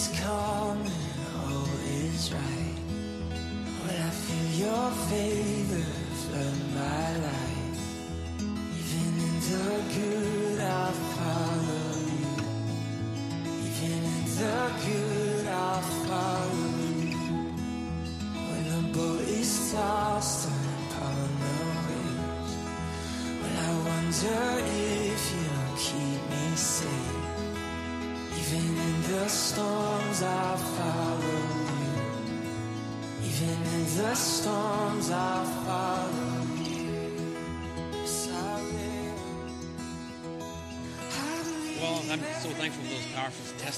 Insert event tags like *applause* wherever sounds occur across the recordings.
is calm and all is right. When I feel your favor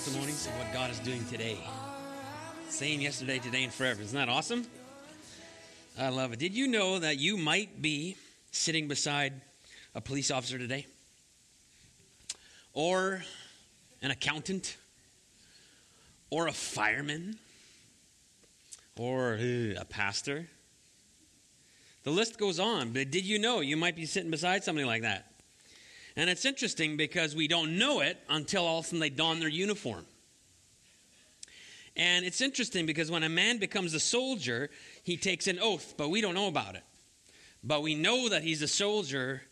testimonies of what God is doing today. Same yesterday, today, and forever. Isn't that awesome? I love it. Did you know that you might be sitting beside a police officer today? Or an accountant? Or a fireman? Or uh, a pastor? The list goes on, but did you know you might be sitting beside somebody like that? And it's interesting because we don't know it until all of a sudden they don their uniform. And it's interesting because when a man becomes a soldier, he takes an oath, but we don't know about it. But we know that he's a soldier,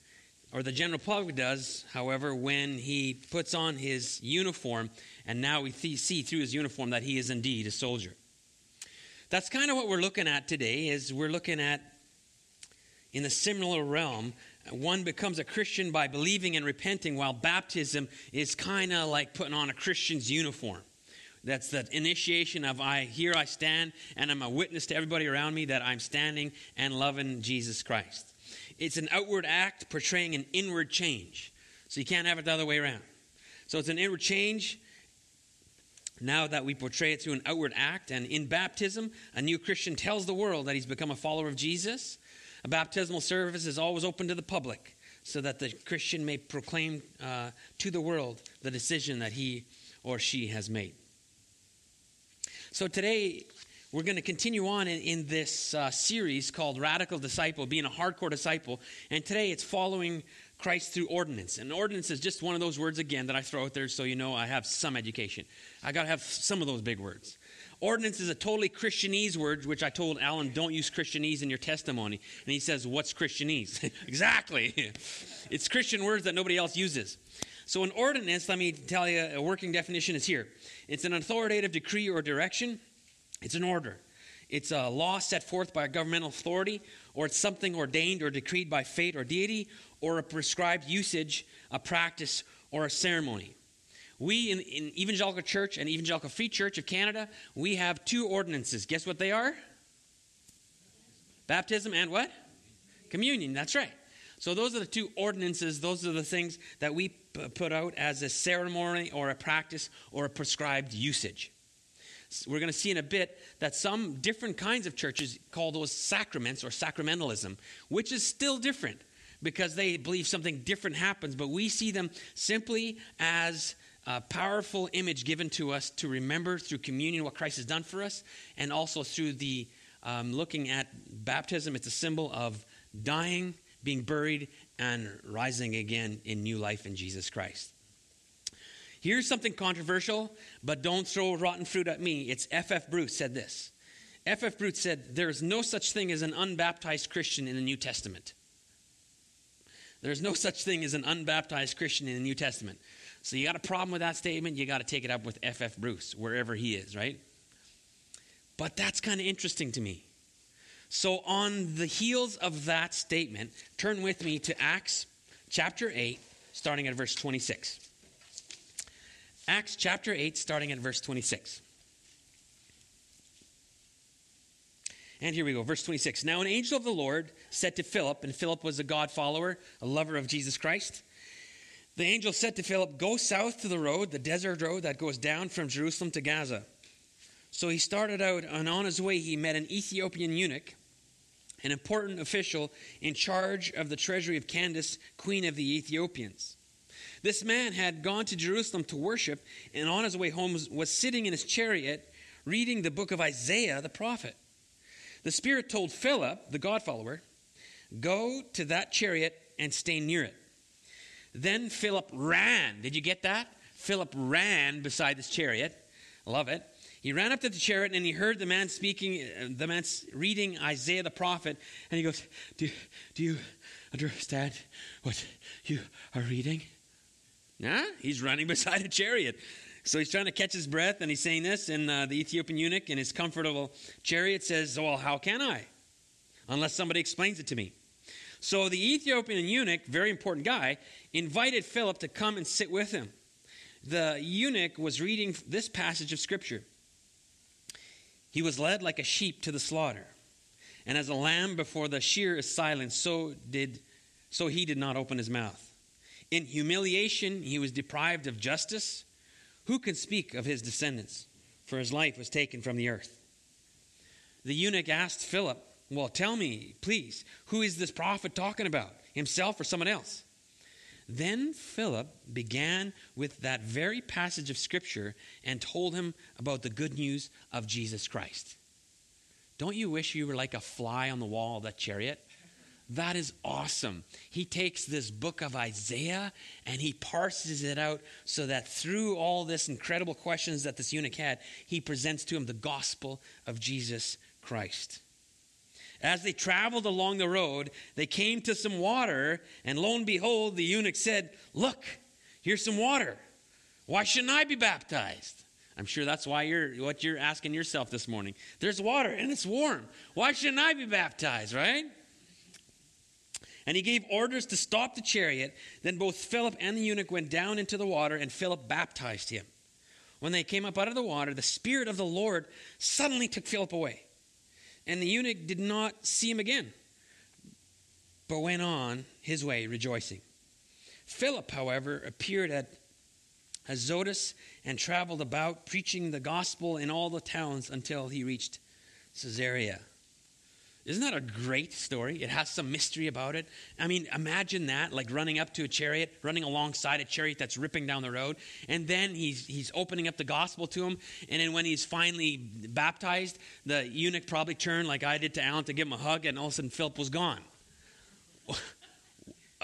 or the general public does, however, when he puts on his uniform, and now we th- see through his uniform that he is indeed a soldier. That's kind of what we're looking at today, is we're looking at in the similar realm, one becomes a Christian by believing and repenting, while baptism is kind of like putting on a Christian's uniform. That's the initiation of I here I stand and I'm a witness to everybody around me that I'm standing and loving Jesus Christ. It's an outward act portraying an inward change. So you can't have it the other way around. So it's an inward change now that we portray it through an outward act. And in baptism, a new Christian tells the world that he's become a follower of Jesus. A baptismal service is always open to the public so that the Christian may proclaim uh, to the world the decision that he or she has made. So today, we're going to continue on in, in this uh, series called Radical Disciple, being a hardcore disciple. And today it's following Christ through ordinance. And ordinance is just one of those words, again, that I throw out there so you know I have some education. I got to have some of those big words. Ordinance is a totally Christianese word, which I told Alan, don't use Christianese in your testimony. And he says, What's Christianese? *laughs* exactly. *laughs* it's Christian words that nobody else uses. So, an ordinance, let me tell you, a working definition is here it's an authoritative decree or direction, it's an order. It's a law set forth by a governmental authority, or it's something ordained or decreed by fate or deity, or a prescribed usage, a practice, or a ceremony. We in, in Evangelical Church and Evangelical Free Church of Canada, we have two ordinances. Guess what they are? Baptism and what? Communion, that's right. So those are the two ordinances, those are the things that we p- put out as a ceremony or a practice or a prescribed usage. We're going to see in a bit that some different kinds of churches call those sacraments or sacramentalism, which is still different because they believe something different happens, but we see them simply as a powerful image given to us to remember through communion what Christ has done for us, and also through the um, looking at baptism. It's a symbol of dying, being buried, and rising again in new life in Jesus Christ. Here's something controversial, but don't throw rotten fruit at me. It's F.F. Bruce said this. F.F. Bruce said, There is no such thing as an unbaptized Christian in the New Testament. There's no such thing as an unbaptized Christian in the New Testament. So you got a problem with that statement, you got to take it up with F.F. Bruce, wherever he is, right? But that's kind of interesting to me. So, on the heels of that statement, turn with me to Acts chapter 8, starting at verse 26. Acts chapter 8, starting at verse 26. And here we go, verse 26. Now, an angel of the Lord said to Philip, and Philip was a God follower, a lover of Jesus Christ. The angel said to Philip, Go south to the road, the desert road that goes down from Jerusalem to Gaza. So he started out, and on his way, he met an Ethiopian eunuch, an important official in charge of the treasury of Candace, queen of the Ethiopians. This man had gone to Jerusalem to worship, and on his way home was, was sitting in his chariot reading the book of Isaiah the prophet. The Spirit told Philip, the God follower, Go to that chariot and stay near it. Then Philip ran. Did you get that? Philip ran beside this chariot Love it. He ran up to the chariot and he heard the man speaking, uh, the man reading Isaiah the prophet, and he goes, Do, do you understand what you are reading? Nah, he's running *laughs* beside a chariot. So he's trying to catch his breath, and he's saying this, and uh, the Ethiopian eunuch in his comfortable chariot says, Well, how can I? Unless somebody explains it to me. So the Ethiopian eunuch, very important guy, invited Philip to come and sit with him. The eunuch was reading this passage of Scripture. He was led like a sheep to the slaughter, and as a lamb before the shear is silent, so did so he did not open his mouth. In humiliation he was deprived of justice. Who can speak of his descendants? For his life was taken from the earth. The eunuch asked Philip, Well, tell me, please, who is this prophet talking about? Himself or someone else? Then Philip began with that very passage of Scripture and told him about the good news of Jesus Christ. Don't you wish you were like a fly on the wall of that chariot? That is awesome. He takes this book of Isaiah and he parses it out so that through all this incredible questions that this eunuch had, he presents to him the gospel of Jesus Christ. As they traveled along the road, they came to some water, and lo and behold, the eunuch said, Look, here's some water. Why shouldn't I be baptized? I'm sure that's why you're what you're asking yourself this morning. There's water and it's warm. Why shouldn't I be baptized, right? And he gave orders to stop the chariot. Then both Philip and the eunuch went down into the water, and Philip baptized him. When they came up out of the water, the Spirit of the Lord suddenly took Philip away and the eunuch did not see him again, but went on his way rejoicing. Philip, however, appeared at Azotus and traveled about, preaching the gospel in all the towns until he reached Caesarea. Isn't that a great story? It has some mystery about it. I mean, imagine that, like running up to a chariot, running alongside a chariot that's ripping down the road, and then he's, he's opening up the gospel to him. And then when he's finally baptized, the eunuch probably turned like I did to Alan to give him a hug, and all of a sudden Philip was gone. *laughs*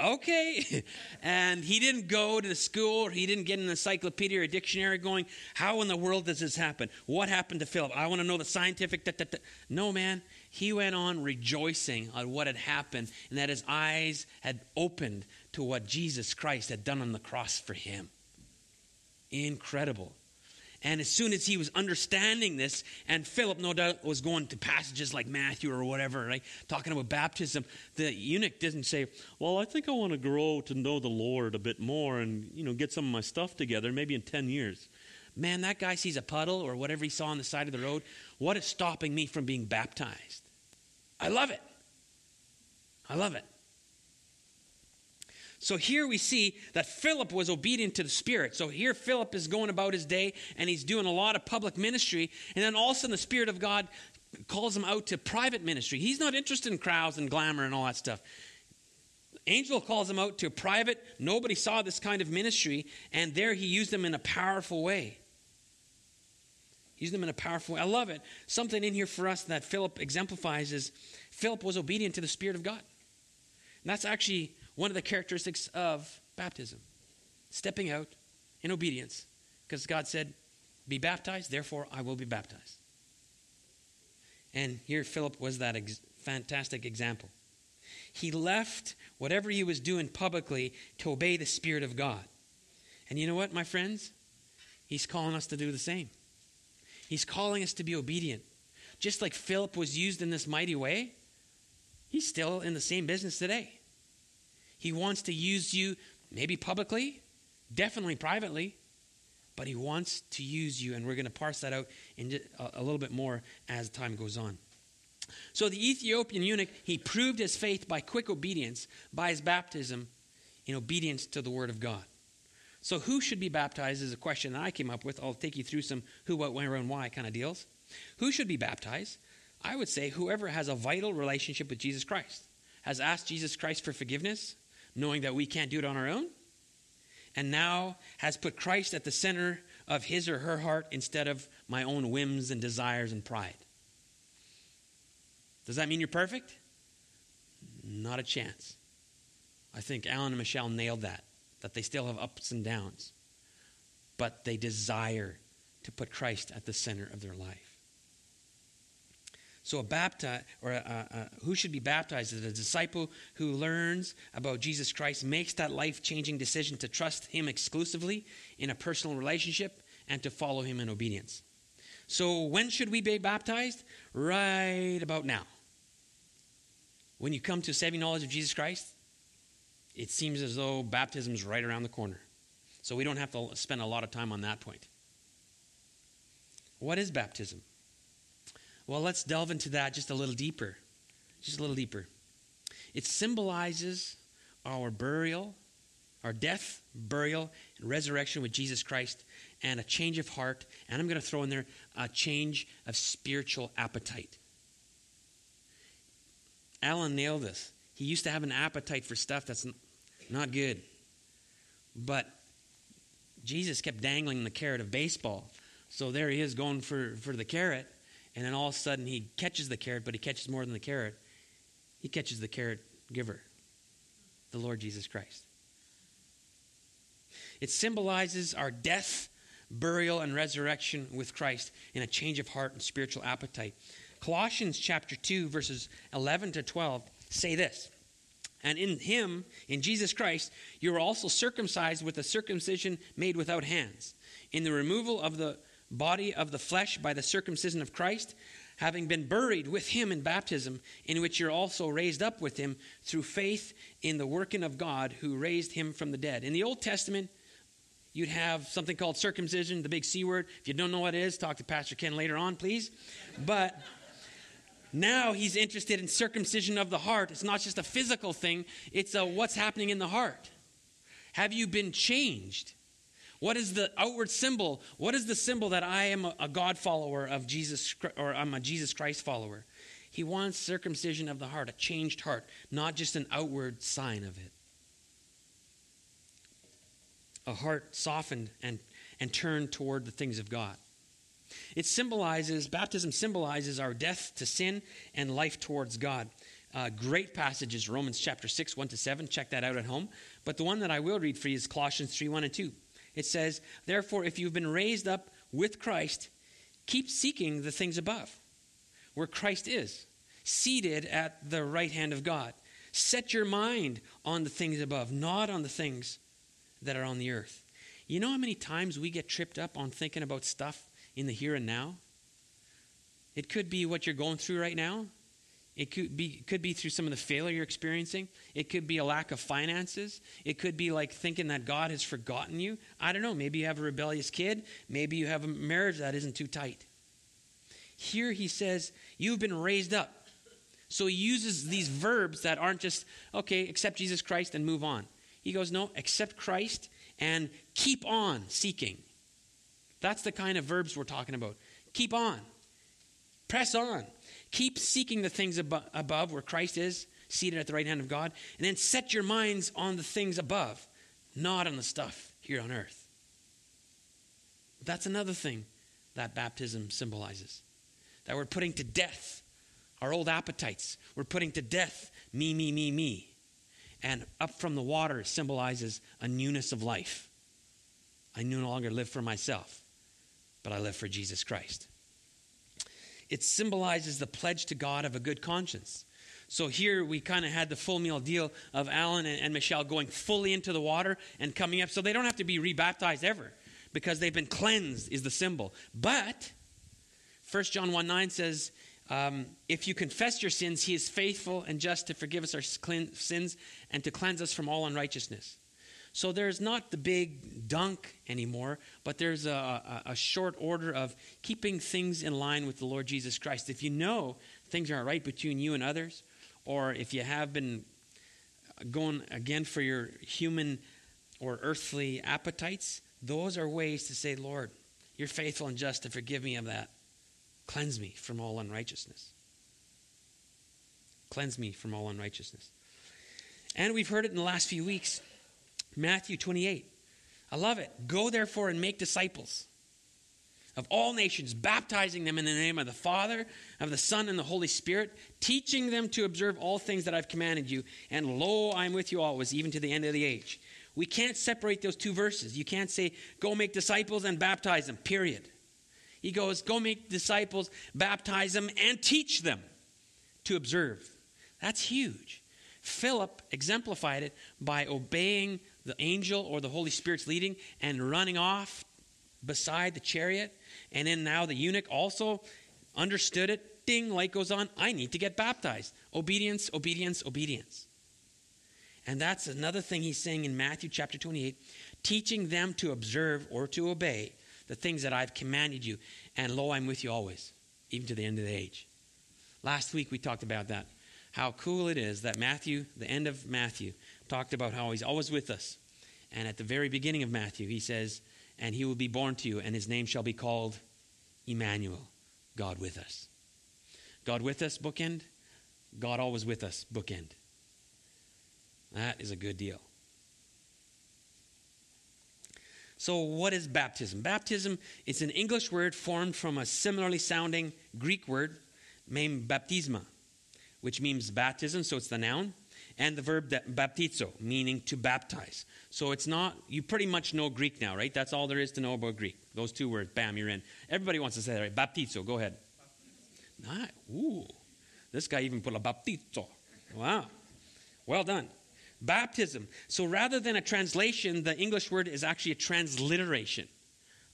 okay. *laughs* And he didn't go to the school, or he didn't get an encyclopedia or a dictionary going, how in the world does this happen? What happened to Philip? I want to know the scientific. Da, da, da. No, man he went on rejoicing on what had happened and that his eyes had opened to what Jesus Christ had done on the cross for him. Incredible. And as soon as he was understanding this, and Philip, no doubt, was going to passages like Matthew or whatever, right, talking about baptism, the eunuch didn't say, Well, I think I want to grow to know the Lord a bit more and, you know, get some of my stuff together, maybe in 10 years. Man, that guy sees a puddle or whatever he saw on the side of the road. What is stopping me from being baptized? I love it. I love it. So here we see that Philip was obedient to the Spirit. So here Philip is going about his day and he's doing a lot of public ministry. And then all of a sudden the Spirit of God calls him out to private ministry. He's not interested in crowds and glamour and all that stuff. Angel calls him out to private. Nobody saw this kind of ministry. And there he used them in a powerful way. Use them in a powerful way. I love it. Something in here for us that Philip exemplifies is Philip was obedient to the Spirit of God. And that's actually one of the characteristics of baptism stepping out in obedience. Because God said, Be baptized, therefore I will be baptized. And here Philip was that ex- fantastic example. He left whatever he was doing publicly to obey the Spirit of God. And you know what, my friends? He's calling us to do the same. He's calling us to be obedient. Just like Philip was used in this mighty way, he's still in the same business today. He wants to use you maybe publicly, definitely privately, but he wants to use you, and we're going to parse that out in a little bit more as time goes on. So the Ethiopian eunuch, he proved his faith by quick obedience, by his baptism, in obedience to the word of God. So, who should be baptized is a question that I came up with. I'll take you through some who, what, where, and why kind of deals. Who should be baptized? I would say whoever has a vital relationship with Jesus Christ, has asked Jesus Christ for forgiveness, knowing that we can't do it on our own, and now has put Christ at the center of his or her heart instead of my own whims and desires and pride. Does that mean you're perfect? Not a chance. I think Alan and Michelle nailed that that they still have ups and downs, but they desire to put Christ at the center of their life. So, a baptized, or a, a, who should be baptized is a disciple who learns about Jesus Christ, makes that life changing decision to trust Him exclusively in a personal relationship, and to follow Him in obedience. So, when should we be baptized? Right about now. When you come to saving knowledge of Jesus Christ, it seems as though baptism is right around the corner. So, we don't have to spend a lot of time on that point. What is baptism? Well, let's delve into that just a little deeper. Just a little deeper. It symbolizes our burial, our death, burial, and resurrection with Jesus Christ, and a change of heart. And I'm going to throw in there a change of spiritual appetite. Alan nailed this. He used to have an appetite for stuff that's not good. But Jesus kept dangling the carrot of baseball. So there he is going for, for the carrot. And then all of a sudden he catches the carrot, but he catches more than the carrot. He catches the carrot giver, the Lord Jesus Christ. It symbolizes our death, burial, and resurrection with Christ in a change of heart and spiritual appetite. Colossians chapter 2, verses 11 to 12 say this. And in him, in Jesus Christ, you are also circumcised with a circumcision made without hands, in the removal of the body of the flesh by the circumcision of Christ, having been buried with him in baptism, in which you're also raised up with him through faith in the working of God who raised him from the dead. In the Old Testament, you'd have something called circumcision, the big C word. If you don't know what it is, talk to Pastor Ken later on, please. But now he's interested in circumcision of the heart. It's not just a physical thing, it's a what's happening in the heart. Have you been changed? What is the outward symbol? What is the symbol that I am a God follower of Jesus, or I'm a Jesus Christ follower? He wants circumcision of the heart, a changed heart, not just an outward sign of it. A heart softened and, and turned toward the things of God. It symbolizes, baptism symbolizes our death to sin and life towards God. Uh, great passages, Romans chapter 6, 1 to 7. Check that out at home. But the one that I will read for you is Colossians 3, 1 and 2. It says, Therefore, if you've been raised up with Christ, keep seeking the things above, where Christ is, seated at the right hand of God. Set your mind on the things above, not on the things that are on the earth. You know how many times we get tripped up on thinking about stuff in the here and now? It could be what you're going through right now. It could be, could be through some of the failure you're experiencing. It could be a lack of finances. It could be like thinking that God has forgotten you. I don't know. Maybe you have a rebellious kid. Maybe you have a marriage that isn't too tight. Here he says, You've been raised up. So he uses these verbs that aren't just, okay, accept Jesus Christ and move on. He goes, No, accept Christ and keep on seeking. That's the kind of verbs we're talking about. Keep on. Press on. Keep seeking the things above where Christ is, seated at the right hand of God, and then set your minds on the things above, not on the stuff here on earth. That's another thing that baptism symbolizes. That we're putting to death our old appetites. We're putting to death me, me, me, me. And up from the water symbolizes a newness of life. I no longer live for myself, but I live for Jesus Christ it symbolizes the pledge to God of a good conscience. So here we kind of had the full meal deal of Alan and, Michelle going fully into the water and coming up. So they don't have to be rebaptized ever because they've been cleansed, is the symbol. But 1 John 1 9 says, um, If you confess your sins, he is faithful and just to forgive us our sins and to cleanse us from all unrighteousness. So there's not the big dunk anymore, but there's a, a, a, short order of keeping things in line with the Lord Jesus Christ. If you know things aren't right between you and others, or if you have been going again for your human or earthly appetites, those are ways to say, Lord, you're faithful and just to forgive me of that. Cleanse me from all unrighteousness. Cleanse me from all unrighteousness. And we've heard it in the last few weeks. Matthew 28. I love it. Go therefore and make disciples of all nations, baptizing them in the name of the Father, of the Son, and the Holy Spirit, teaching them to observe all things that I've commanded you. And lo, I am with you always, even to the end of the age. We can't separate those two verses. You can't say, go make disciples and baptize them, period. He goes, Go make disciples, baptize them, and teach them to observe. That's huge. Philip exemplified it by obeying the angel or the Holy Spirit's leading and running off beside the chariot. And then now the eunuch also understood it. Ding, light goes on. I need to get baptized. Obedience, obedience, obedience. And that's another thing he's saying in Matthew chapter 28 teaching them to observe or to obey the things that I've commanded you. And lo, I'm with you always, even to the end of the age. Last week we talked about that. How cool it is that Matthew, the end of Matthew, talked about how he's always with us. And at the very beginning of Matthew, he says, And he will be born to you, and his name shall be called Emmanuel, God with us. God with us, bookend. God always with us, bookend. That is a good deal. So, what is baptism? Baptism is an English word formed from a similarly sounding Greek word named baptisma, which means baptism, so it's the noun, and the verb that baptizo, meaning to baptize. So it's not, you pretty much know Greek now, right? That's all there is to know about Greek. Those two words, bam, you're in. Everybody wants to say that, right? Baptizo, go ahead. Not, ooh, this guy even put a baptizo. Wow. Well done. Baptism. So rather than a translation, the English word is actually a transliteration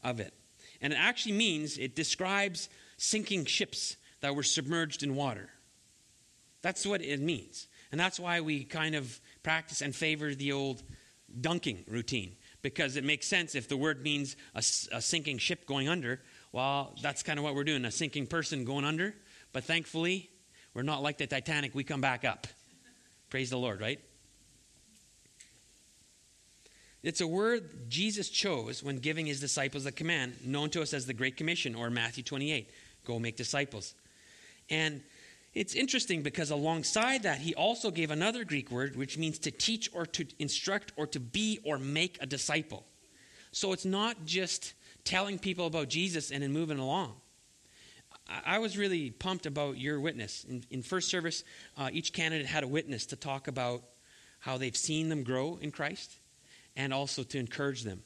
of it. And it actually means, it describes sinking ships that were submerged in water. That's what it means. And that's why we kind of practice and favor the old dunking routine, because it makes sense if the word means a, a sinking ship going under. Well, that's kind of what we're doing a sinking person going under. But thankfully, we're not like the Titanic, we come back up. Praise the Lord, right? It's a word Jesus chose when giving his disciples the command, known to us as the Great Commission or Matthew 28 go make disciples. And it's interesting because alongside that, he also gave another Greek word which means to teach or to instruct or to be or make a disciple. So it's not just telling people about Jesus and then moving along. I was really pumped about your witness. In, in first service, uh, each candidate had a witness to talk about how they've seen them grow in Christ and also to encourage them.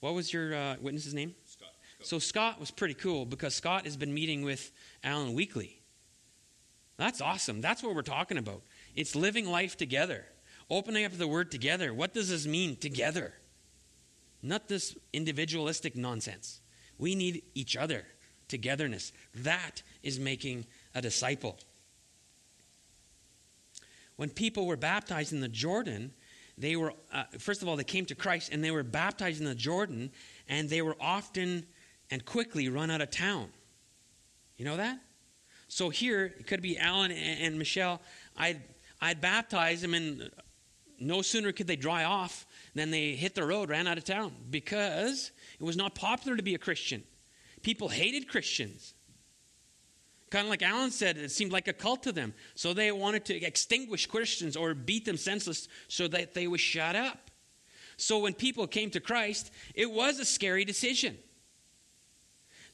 What was your uh, witness's name? Scott. So Scott was pretty cool because Scott has been meeting with Alan weekly. That's awesome. That's what we're talking about. It's living life together, opening up the word together. What does this mean together? Not this individualistic nonsense. We need each other, togetherness. That is making a disciple. When people were baptized in the Jordan, they were, uh, first of all, they came to Christ and they were baptized in the Jordan, and they were often and quickly run out of town. You know that? So here, it could be Alan and Michelle. I'd, I'd baptize them, and no sooner could they dry off than they hit the road, ran out of town because it was not popular to be a Christian. People hated Christians. Kind of like Alan said, it seemed like a cult to them. So they wanted to extinguish Christians or beat them senseless so that they would shut up. So when people came to Christ, it was a scary decision.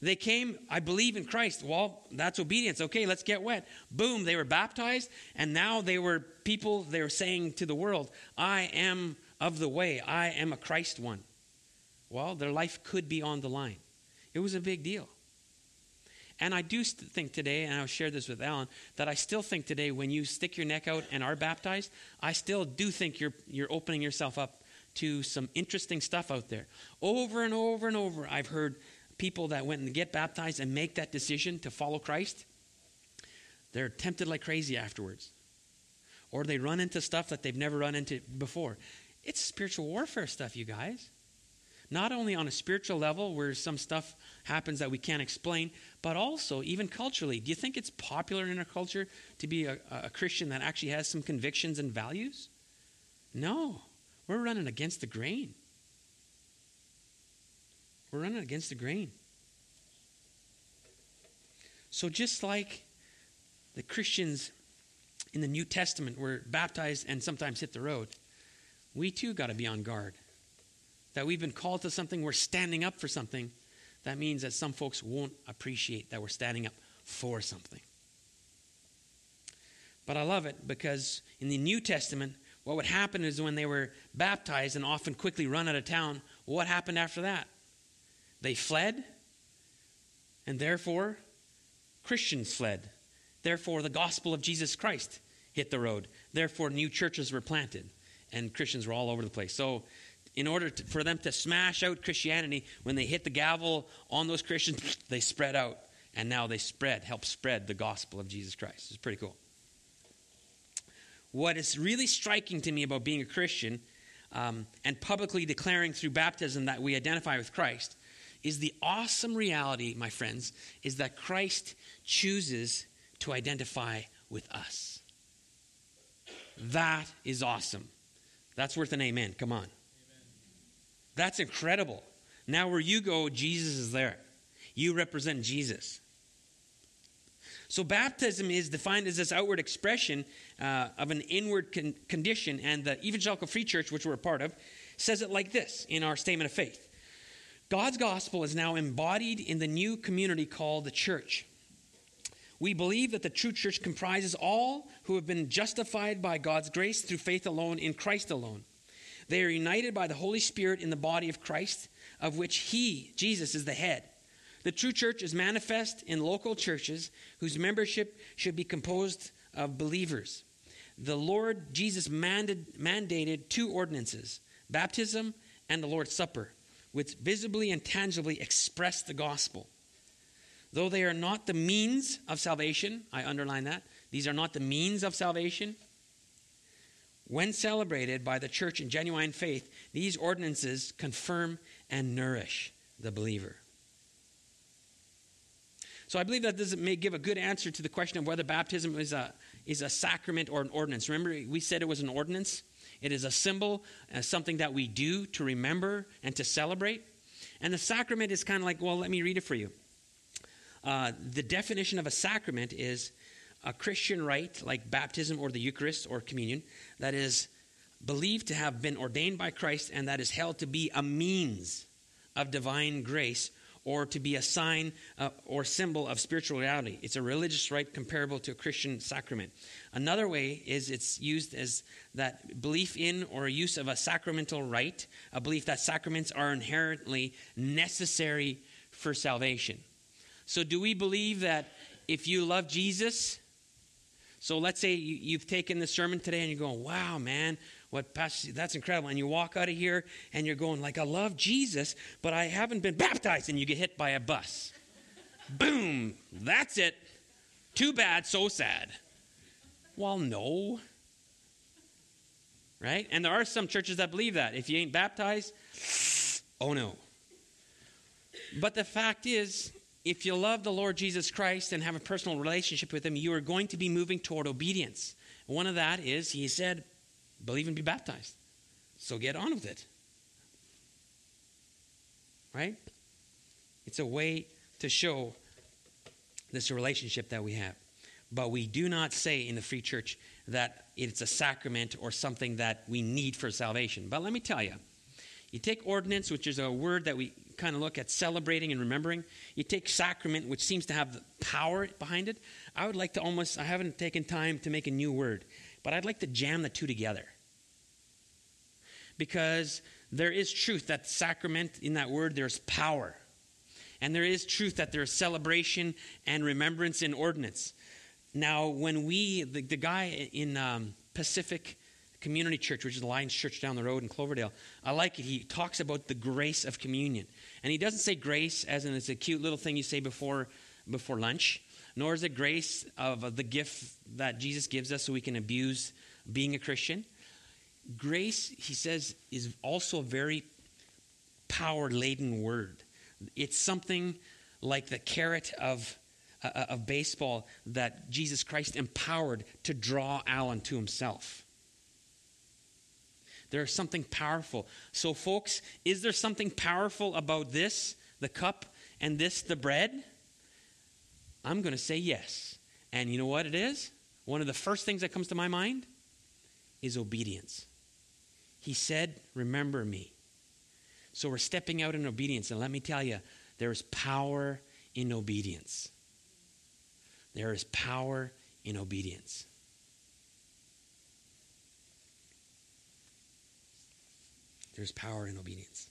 They came, I believe in Christ. Well, that's obedience. Okay, let's get wet. Boom, they were baptized, and now they were people, they were saying to the world, I am of the way, I am a Christ one. Well, their life could be on the line. It was a big deal. And I do think today, and I'll share this with Alan, that I still think today when you stick your neck out and are baptized, I still do think you're, you're opening yourself up to some interesting stuff out there. Over and over and over, I've heard people that went and get baptized and make that decision to follow Christ. They're tempted like crazy afterwards. Or they run into stuff that they've never run into before. It's spiritual warfare stuff, you guys not only on a spiritual level where some stuff happens that we can't explain, but also even culturally. Do you think it's popular in our culture to be a, a Christian that actually has some convictions and values? No. We're running against the grain. We're running against the grain. So, just like the Christians in the New Testament were baptized and sometimes hit the road, we too got to be on guard that we've been called to something, we're standing up for something, that means that some folks won't appreciate that we're standing up for something. But I love it because in the New Testament, what would happen is when they were baptized and often quickly run out of town, what happened after that? They fled. And therefore, Christians fled. Therefore, the gospel of Jesus Christ hit the road. Therefore, new churches were planted, and Christians were all over the place. So, in order to, for them to smash out Christianity, when they hit the gavel on those Christians, *laughs* they spread out. And now they spread, help spread the gospel of Jesus Christ. It's pretty cool. What is really striking to me about being a Christian um, and publicly declaring through baptism that we identify with Christ is the awesome reality, my friends, is that Christ chooses to identify with us. That is awesome. That's worth an amen. Come on. Amen. That's incredible. Now, where you go, Jesus is there. You represent Jesus. So, baptism is defined as this outward expression uh, of an inward con- condition, and the Evangelical Free Church, which we're a part of, says it like this in our statement of faith God's gospel is now embodied in the new community called the church. We believe that the true church comprises all who have been justified by God's grace through faith alone in Christ alone. They are united by the Holy Spirit in the body of Christ, of which He, Jesus, is the head. The true church is manifest in local churches whose membership should be composed of believers. The Lord Jesus mandated, two ordinances baptism and the Lord's Supper, which visibly and tangibly express the gospel. Though they are not the means of salvation, I underline that, these are not the means of salvation. When celebrated by the church in genuine faith, these ordinances confirm and nourish the believer. So I believe that this may give a good answer to the question of whether baptism is a, is a sacrament or an ordinance. Remember, we said it was an ordinance. It is a symbol, uh, something that we do to remember and to celebrate. And the sacrament is kind of like, well, let me read it for you. Uh, the definition of a sacrament is a Christian rite like baptism or the Eucharist or communion that is believed to have been ordained by Christ and that is held to be a means of divine grace or to be a sign uh, or symbol of spiritual reality. It's a religious rite comparable to a Christian sacrament. Another way is it's used as that belief in or use of a sacramental rite, a belief that sacraments are inherently necessary for salvation. So, do we believe that if you love Jesus, so let's say you, have taken the sermon today and you're going, wow, man, what pastor that's incredible. And you walk out of here and you're going like i love jesus but i haven't been baptized. And you get hit by a bus. Boom. That's it. Too bad. So sad. Well no. Right? And there are some churches that believe that. If you ain't baptized *sniffs* oh no. But the fact is if you love the lord jesus christ and have a personal relationship with him you are going to be moving toward obedience. One of that is he said believe and be baptized. So get on with it. Right? It's a way to show this relationship that we have. But we do not say in the free church that it's a sacrament or something that we need for salvation. But let me tell you, you take ordinance, which is a word that we kind of look at celebrating and remembering. You take sacrament, which seems to have the power behind it. I would like to almost, I haven't taken time to make a new word. But I'd like to jam the two together. Because there is truth that sacrament, in that word, there's power. And there is truth that there's celebration and remembrance in ordinance. Now, when we, the, the guy in um, Pacific Community Church, which is the Lions Church down the road in Cloverdale, I like it. He talks about the grace of communion. And he doesn't say grace as in it's a cute little thing you say before, before lunch nor is it grace of the gift that Jesus gives us so we can abuse being a Christian. Grace, he says, is also a very power laden word. It's something like the carrot of, uh, of baseball that Jesus Christ empowered to draw Alan to himself. There's something powerful. So, folks, is there something powerful about this, the cup, and this, the bread? I'm going to say yes. And you know what it is? One of the first things that comes to my mind is obedience. He said, Remember me. So we're stepping out in obedience. And let me tell you, there is power in obedience. There is power in obedience. There's power in obedience.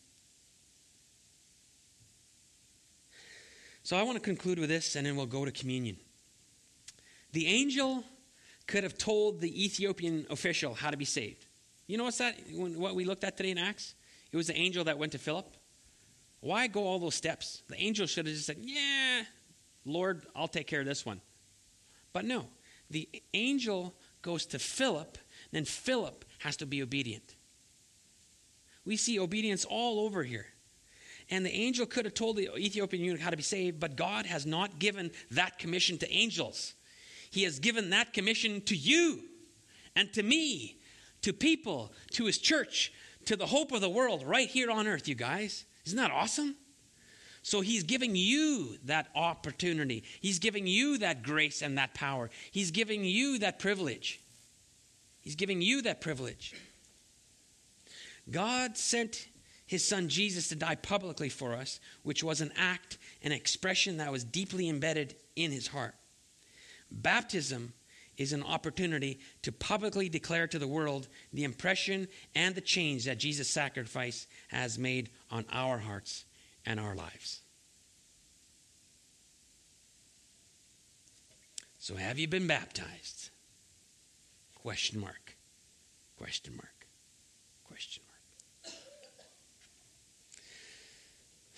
So I want to conclude with this and then we'll go to communion. The angel could have told the Ethiopian official how to be saved. You know what's that? What we looked at today in Acts? It was the angel that went to Philip. Why go all those steps? The angel should have just said, Yeah, Lord, I'll take care of this one. But no, the angel goes to Philip, then Philip has to be obedient. We see obedience all over here. And the angel could have told the Ethiopian eunuch how to be saved, but God has not given that commission to angels. He has given that commission to you and to me, to people, to his church, to the hope of the world right here on earth, you guys. Isn't that awesome? So he's giving you that opportunity. He's giving you that grace and that power. He's giving you that privilege. He's giving you that privilege. God sent his son Jesus to die publicly for us, which was an act, an expression that was deeply embedded in his heart. Baptism is an opportunity to publicly declare to the world the impression and the change that Jesus' sacrifice has made on our hearts and our lives. So, have you been baptized? Question mark. Question mark. Question mark.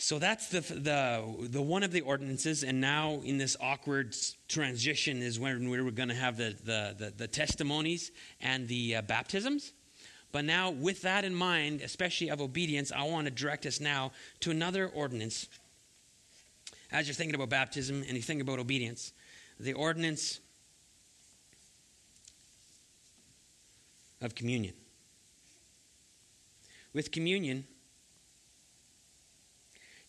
So that's the, the, the one of the ordinances, and now in this awkward transition is when we're going to have the, the, the, the, testimonies and the uh, baptisms. But now, with that in mind, especially of obedience, I want to direct us now to another ordinance. As you're thinking about baptism and you think about obedience, the ordinance of communion. With communion,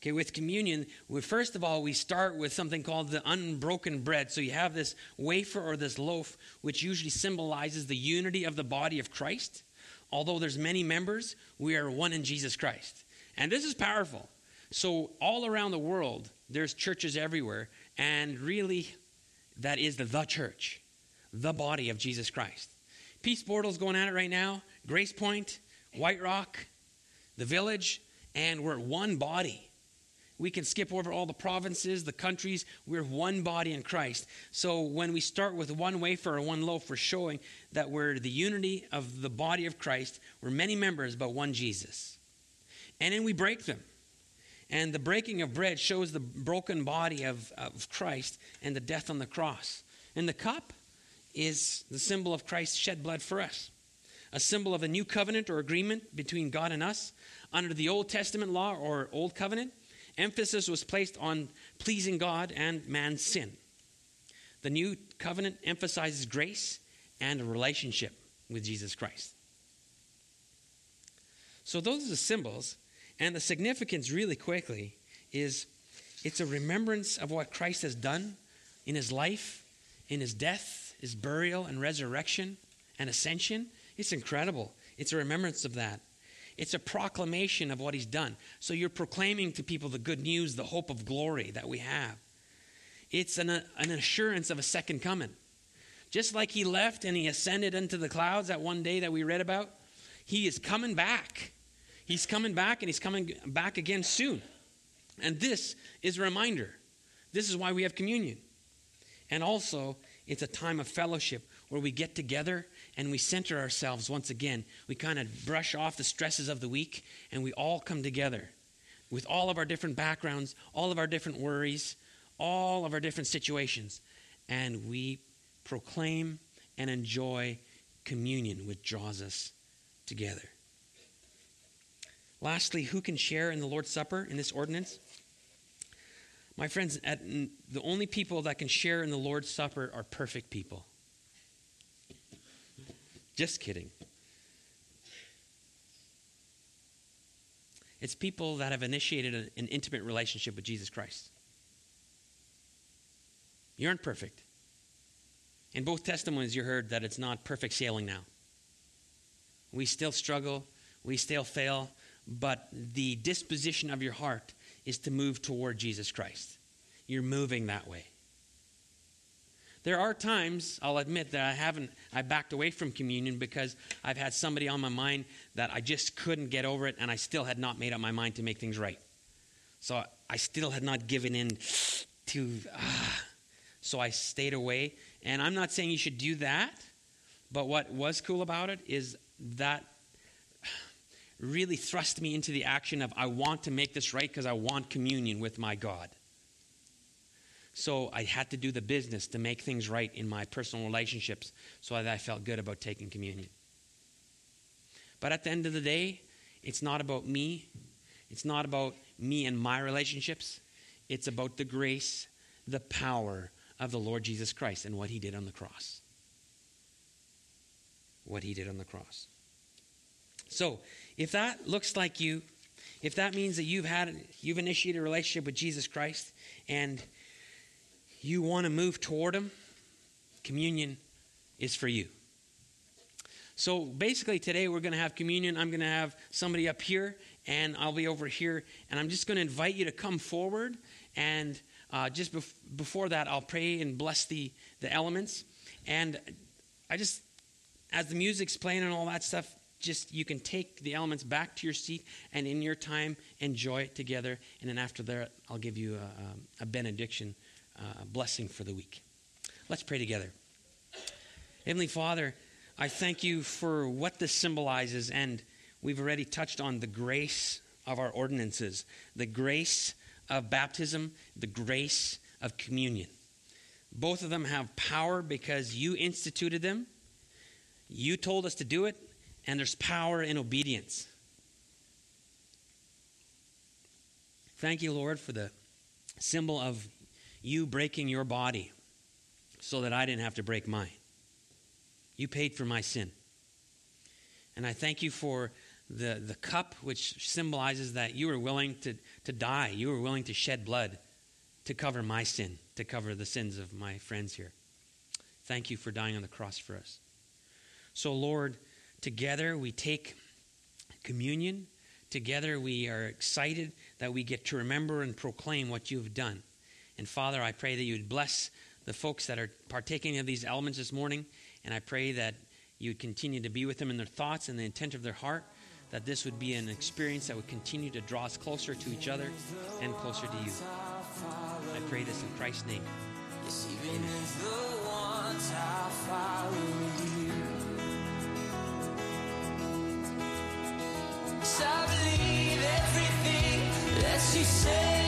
Okay, with communion, we, first of all, we start with something called the unbroken bread. So you have this wafer or this loaf, which usually symbolizes the unity of the body of Christ although there's many members, we are one in Jesus Christ. And this is powerful. So all around the world, there's churches everywhere, and really that is the the church, the body of Jesus Christ. Peace Portal's going at it right now, Grace Point, White Rock, the village, and we're one body. We can skip over all the provinces, the countries. We're one body in Christ. So when we start with one wafer or one loaf, we're showing that we're the unity of the body of Christ. We're many members, but one Jesus. And then we break them. And the breaking of bread shows the broken body of, of Christ and the death on the cross. And the cup is the symbol of Christ's shed blood for us, a symbol of a new covenant or agreement between God and us. Under the Old Testament law or Old Covenant, emphasis was placed on pleasing God and man's sin. The new covenant emphasizes grace and a relationship with Jesus Christ. So, those are the symbols, and the significance, really quickly, is it's a remembrance of what Christ has done in his life, in his death, his burial, and resurrection, and ascension. It's incredible. It's a remembrance of that. It's a proclamation of what he's done. So you're proclaiming to people the good news, the hope of glory that we have. It's an, an assurance of a second coming. Just like he left and he ascended into the clouds that one day that we read about, he is coming back. He's coming back and he's coming back again soon. And this is a reminder. This is why we have communion. And also, it's a time of fellowship where we get together and we center ourselves once again. We kind of brush off the stresses of the week and we all come together with all of our different backgrounds, all of our different worries, all of our different situations. And we proclaim and enjoy communion, which draws us together. Lastly, who can share in the Lord's Supper in this ordinance? My friends, the only people that can share in the Lord's Supper are perfect people. Just kidding. It's people that have initiated an, intimate relationship with Jesus Christ. You aren't perfect. In both testimonies, you heard that it's not perfect sailing now. We still struggle, we still fail, but the disposition of your heart is to move toward Jesus Christ. You're moving that way. There are times, I'll admit, that I haven't, I backed away from communion because I've had somebody on my mind that I just couldn't get over it, and I still had not made up my mind to make things right. So I still had not given in to, ah. so I stayed away. And I'm not saying you should do that, but what was cool about it is that really thrust me into the action of I want to make this right because I want communion with my God. So I had to do the business to make things right in my personal relationships so that I felt good about taking communion. But at the end of the day, it's not about me. It's not about me and my relationships. It's about the grace, the power of the Lord Jesus Christ and what he did on the cross. What he did on the cross. So, if that looks like you, if that means that you've had you've initiated a relationship with Jesus Christ and you want to move toward him, communion is for you. So basically today we're going to have communion. I'm going to have somebody up here and I'll be over here and I'm just going to invite you to come forward and uh, just bef- before that I'll pray and bless the the elements and I just as the music's playing and all that stuff just you can take the elements back to your seat and in your time enjoy it together and then after that i'll give you a, a benediction uh, blessing for the week. Let's pray together. Heavenly father i thank you for what this symbolizes and we've already touched on the grace of our ordinances the grace of baptism the grace of communion. Both of them have power because you instituted them you told us to do it and there's power in obedience. Thank you, Lord, for the symbol of you breaking your body so that I didn't have to break mine. You paid for my sin. And I thank you for the, the cup, which symbolizes that you were willing to, to die. You were willing to shed blood to cover my sin, to cover the sins of my friends here. Thank you for dying on the cross for us. So, Lord, Together, we take communion. Together, we are excited that we get to remember and proclaim what you've done. And Father, I pray that you would bless the folks that are partaking of these elements this morning. And I pray that you would continue to be with them in their thoughts and the intent of their heart. That this would be an experience that would continue to draw us closer to each other and closer to you. I pray this in Christ's name. Amen. I believe everything that she said.